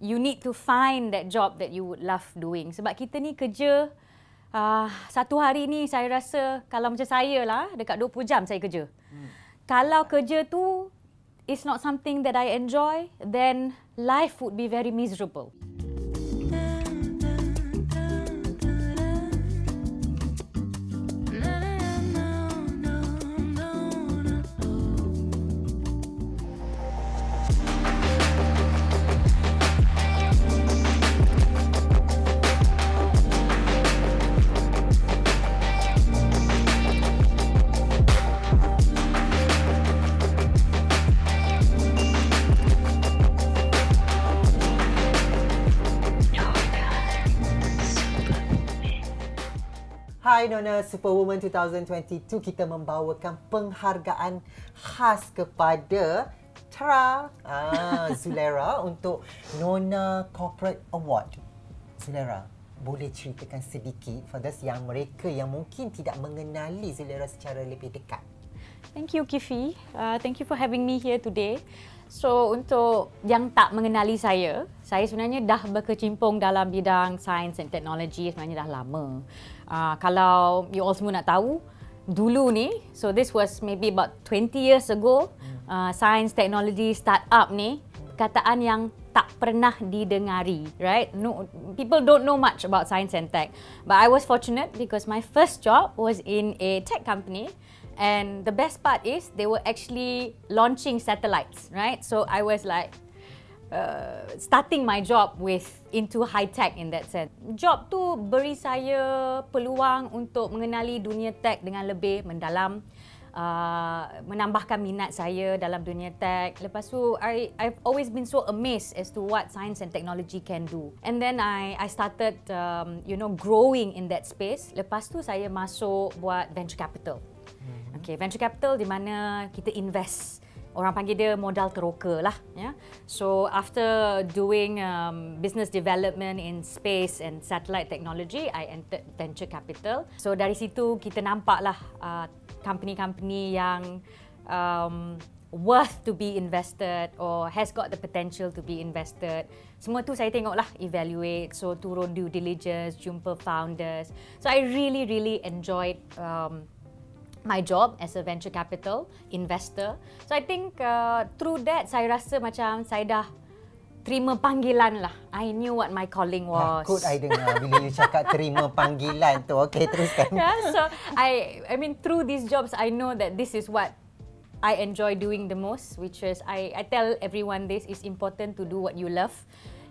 you need to find that job that you would love doing. Sebab kita ni kerja uh, satu hari ni saya rasa kalau macam saya lah dekat 20 jam saya kerja. Hmm. Kalau kerja tu is not something that I enjoy, then life would be very miserable. Hai Nona Superwoman 2022 kita membawakan penghargaan khas kepada Tra ah, Zulera untuk Nona Corporate Award. Zulera, boleh ceritakan sedikit for those yang mereka yang mungkin tidak mengenali Zulera secara lebih dekat. Thank you Kifi. Uh, thank you for having me here today. So untuk yang tak mengenali saya, saya sebenarnya dah berkecimpung dalam bidang sains dan teknologi sebenarnya dah lama. Uh, kalau you all semua nak tahu, dulu ni, so this was maybe about 20 years ago, uh, science technology startup ni, kataan yang tak pernah didengari, right? No, people don't know much about science and tech. But I was fortunate because my first job was in a tech company And the best part is they were actually launching satellites, right? So I was like uh, starting my job with into high tech in that sense. Job tu beri saya peluang untuk mengenali dunia tech dengan lebih mendalam. Uh, menambahkan minat saya dalam dunia tech. Lepas tu, I, I've always been so amazed as to what science and technology can do. And then I, I started, um, you know, growing in that space. Lepas tu, saya masuk buat venture capital. Okay, venture capital di mana kita invest. Orang panggil dia modal teroka lah. Ya. So after doing um, business development in space and satellite technology, I entered venture capital. So dari situ kita nampak lah uh, company-company yang um, worth to be invested or has got the potential to be invested. Semua tu saya tengok lah, evaluate, so turun due diligence, jumpa founders. So I really, really enjoyed um, my job as a venture capital investor. So I think uh, through that saya rasa macam saya dah terima panggilan lah. I knew what my calling was. Takut I dengar bila you cakap terima panggilan tu. Okay, teruskan. Yeah, so I I mean through these jobs I know that this is what I enjoy doing the most which is I I tell everyone this is important to do what you love.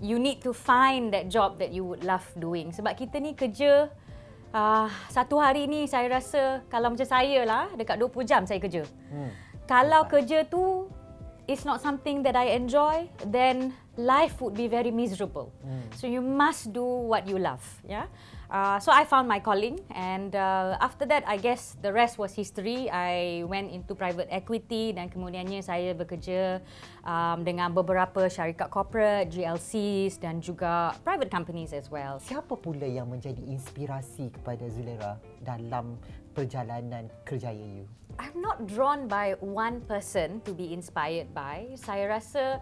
You need to find that job that you would love doing sebab kita ni kerja Uh, satu hari ni saya rasa kalau macam saya lah dekat 20 jam saya kerja. Hmm. Kalau kerja tu is not something that I enjoy, then life would be very miserable. Hmm. So you must do what you love, yeah. Uh, so I found my calling, and uh, after that, I guess the rest was history. I went into private equity dan kemudiannya saya bekerja um, dengan beberapa syarikat corporate, GLCs dan juga private companies as well. Siapa pula yang menjadi inspirasi kepada Zulera dalam perjalanan kerjaya you? I'm not drawn by one person to be inspired by. Saya rasa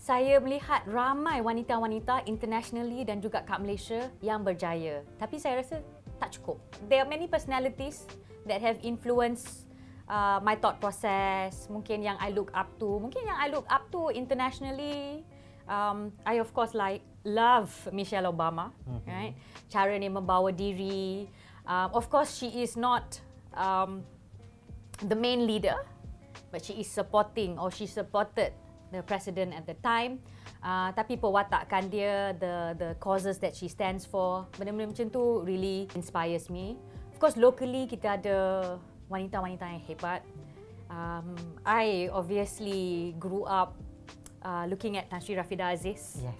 saya melihat ramai wanita-wanita internationally dan juga kat Malaysia yang berjaya. Tapi saya rasa tak cukup. There are many personalities that have influenced uh, my thought process. Mungkin yang I look up to. Mungkin yang I look up to internationally. Um, I of course like love Michelle Obama. Mm-hmm. Right? Cara dia membawa diri. Um, of course she is not um, the main leader. But she is supporting or she supported the president at the time. Uh, tapi perwatakan dia, the the causes that she stands for, benda-benda macam tu really inspires me. Of course, locally kita ada wanita-wanita yang hebat. Um, I obviously grew up uh, looking at Tan Sri Rafida Aziz. Yes.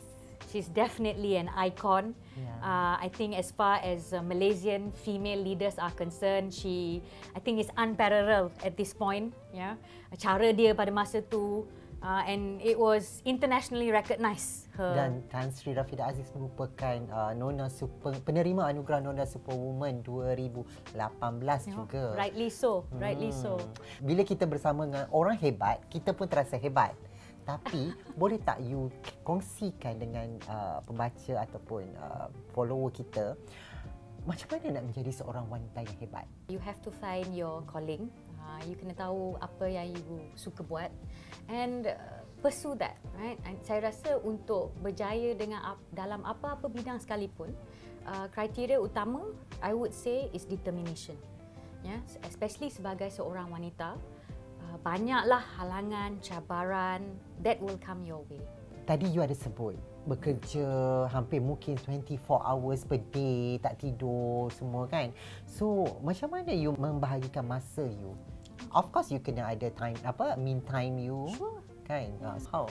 She's definitely an icon. Yeah. Uh, I think as far as uh, Malaysian female leaders are concerned, she I think is unparalleled at this point. Yeah, cara dia pada masa tu, uh, and it was internationally recognised. Her. Dan Tan Sri Rafida Aziz merupakan uh, Nona Super penerima anugerah Nona Superwoman 2018 you juga. Rightly so, rightly hmm. so. Bila kita bersama dengan orang hebat, kita pun terasa hebat. Tapi boleh tak you kongsikan dengan uh, pembaca ataupun uh, follower kita macam mana nak menjadi seorang wanita yang hebat? You have to find your calling. Uh, you kena tahu apa yang you suka buat and uh, pursue that, right? And saya rasa untuk berjaya dengan ap- dalam apa-apa bidang sekalipun, uh, kriteria utama I would say is determination. Ya, yeah? especially sebagai seorang wanita, uh, banyaklah halangan, cabaran that will come your way. Tadi you ada sebut bekerja hampir mungkin 24 hours per day, tak tidur semua kan. So, macam mana you membahagikan masa you? Of course you kena ada time apa mean time you. Sure. Kan? Yeah. How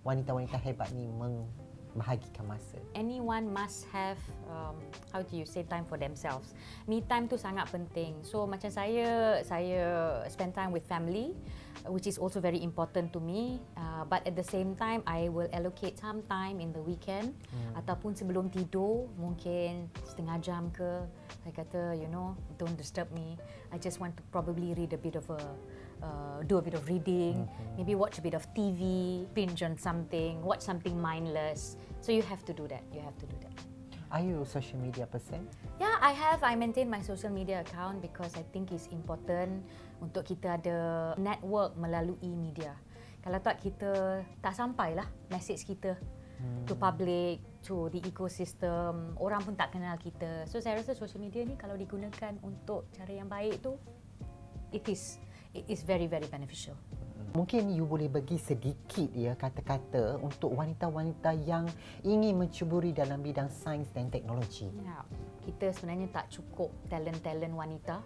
wanita-wanita hebat ni membahagikan masa? Anyone must have um, how do you say time for themselves. Me time tu sangat penting. So macam saya saya spend time with family which is also very important to me. Uh, but at the same time I will allocate some time in the weekend hmm. ataupun sebelum tidur mungkin setengah jam ke. Saya kata you know don't disturb me. I just want to probably read a bit of a uh, do a bit of reading hmm. maybe watch a bit of TV binge on something watch something mindless. So you have to do that. You have to do that Are you a social media person? Yeah, I have. I maintain my social media account because I think it's important untuk kita ada network melalui media. Kalau tak kita tak sampailah message kita hmm. to public, to the ecosystem, orang pun tak kenal kita. So saya rasa social media ni kalau digunakan untuk cara yang baik tu it is it is very very beneficial. Mungkin you boleh bagi sedikit ya kata-kata untuk wanita-wanita yang ingin mencuburi dalam bidang sains dan teknologi. Ya, kita sebenarnya tak cukup talent-talent wanita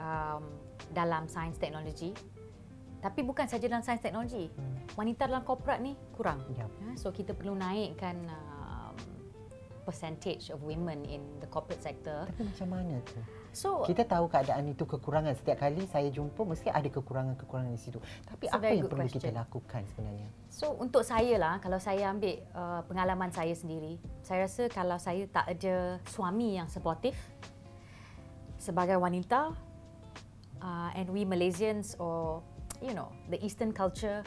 um, dalam sains teknologi. Tapi bukan saja dalam sains teknologi. Hmm. Wanita dalam korporat ni kurang. Ya. So kita perlu naikkan um, percentage of women in the corporate sector. Tapi macam mana tu? So kita tahu keadaan itu kekurangan setiap kali saya jumpa mesti ada kekurangan-kekurangan di situ. Tapi apa yang perlu question. kita lakukan sebenarnya? So untuk saya lah kalau saya ambil uh, pengalaman saya sendiri, saya rasa kalau saya tak ada suami yang supportive sebagai wanita uh, and we Malaysians or you know the eastern culture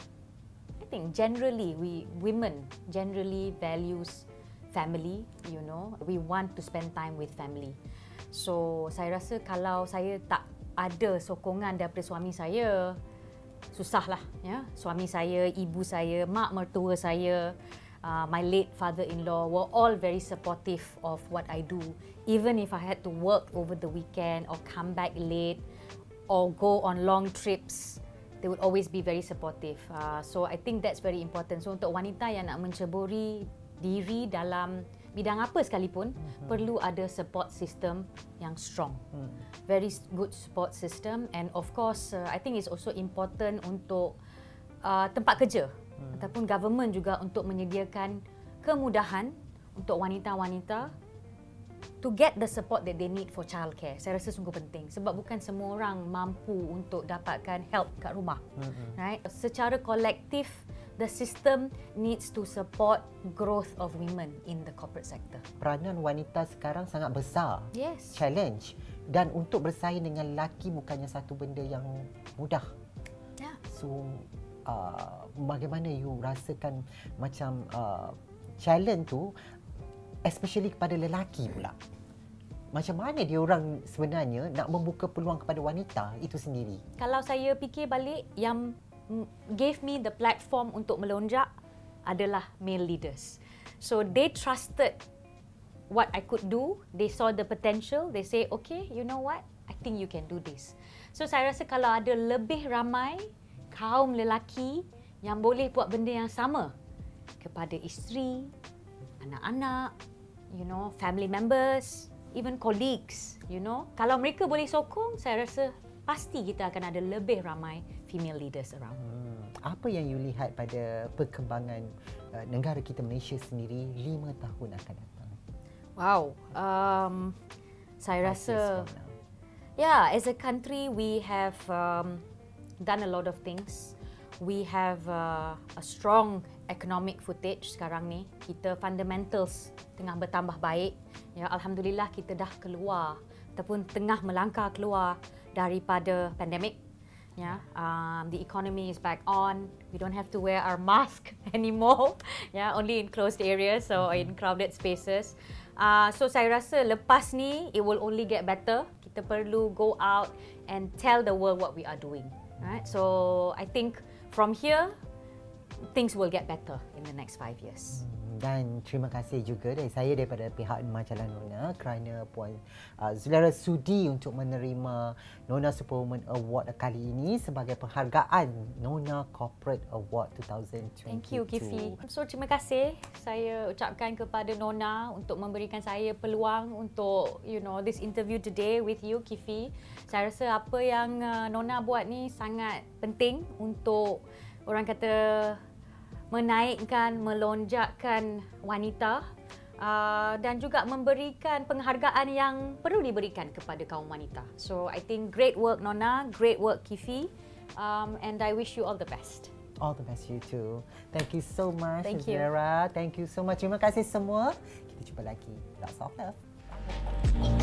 I think generally we women generally values family, you know. We want to spend time with family. So saya rasa kalau saya tak ada sokongan daripada suami saya, susahlah ya. Suami saya, ibu saya, mak mertua saya, uh, my late father-in-law were all very supportive of what I do. Even if I had to work over the weekend or come back late or go on long trips, they would always be very supportive. Uh, so I think that's very important. So untuk wanita yang nak menceburi diri dalam bidang apa sekalipun mm-hmm. perlu ada support system yang strong. Mm. Very good support system and of course uh, I think it's also important untuk uh, tempat kerja mm. ataupun government juga untuk menyediakan kemudahan untuk wanita-wanita to get the support that they need for childcare. Saya rasa sungguh penting sebab bukan semua orang mampu untuk dapatkan help kat rumah. Mm-hmm. Right? Secara kolektif the system needs to support growth of women in the corporate sector. Peranan wanita sekarang sangat besar. Yes. Challenge dan untuk bersaing dengan lelaki bukannya satu benda yang mudah. Yeah. So uh, bagaimana you rasakan macam uh, challenge tu especially kepada lelaki pula? Macam mana dia orang sebenarnya nak membuka peluang kepada wanita itu sendiri? Kalau saya fikir balik yang gave me the platform untuk melonjak adalah male leaders. So they trusted what I could do. They saw the potential. They say, okay, you know what? I think you can do this. So saya rasa kalau ada lebih ramai kaum lelaki yang boleh buat benda yang sama kepada isteri, anak-anak, you know, family members, even colleagues, you know. Kalau mereka boleh sokong, saya rasa pasti kita akan ada lebih ramai female leaders around. Hmm. Apa yang you lihat pada perkembangan uh, negara kita Malaysia sendiri lima tahun akan datang? Wow, um, saya rasa, yeah, as a country we have um, done a lot of things. We have uh, a strong economic footage sekarang ni. Kita fundamentals tengah bertambah baik. Ya, alhamdulillah kita dah keluar ataupun tengah melangkah keluar daripada pandemik Yeah, um, the economy is back on. We don't have to wear our mask anymore. Yeah, only in closed areas or in crowded spaces. Uh, so saya rasa lepas ni it will only get better. Kita perlu go out and tell the world what we are doing. Right? So I think from here things will get better in the next five years. Hmm, dan terima kasih juga dari saya daripada pihak Majalah Nona kerana Puan uh, Zulera sudi untuk menerima Nona Superwoman Award kali ini sebagai penghargaan Nona Corporate Award 2022. Thank you Kifi. So terima kasih saya ucapkan kepada Nona untuk memberikan saya peluang untuk you know this interview today with you Kifi. Saya rasa apa yang uh, Nona buat ni sangat penting untuk orang kata menaikkan, melonjakkan wanita uh, dan juga memberikan penghargaan yang perlu diberikan kepada kaum wanita. So I think great work Nona, great work Kifi um, and I wish you all the best. All the best you too. Thank you so much, Thank you. Zara. Thank you so much. Terima kasih semua. Kita jumpa lagi. Lots of love.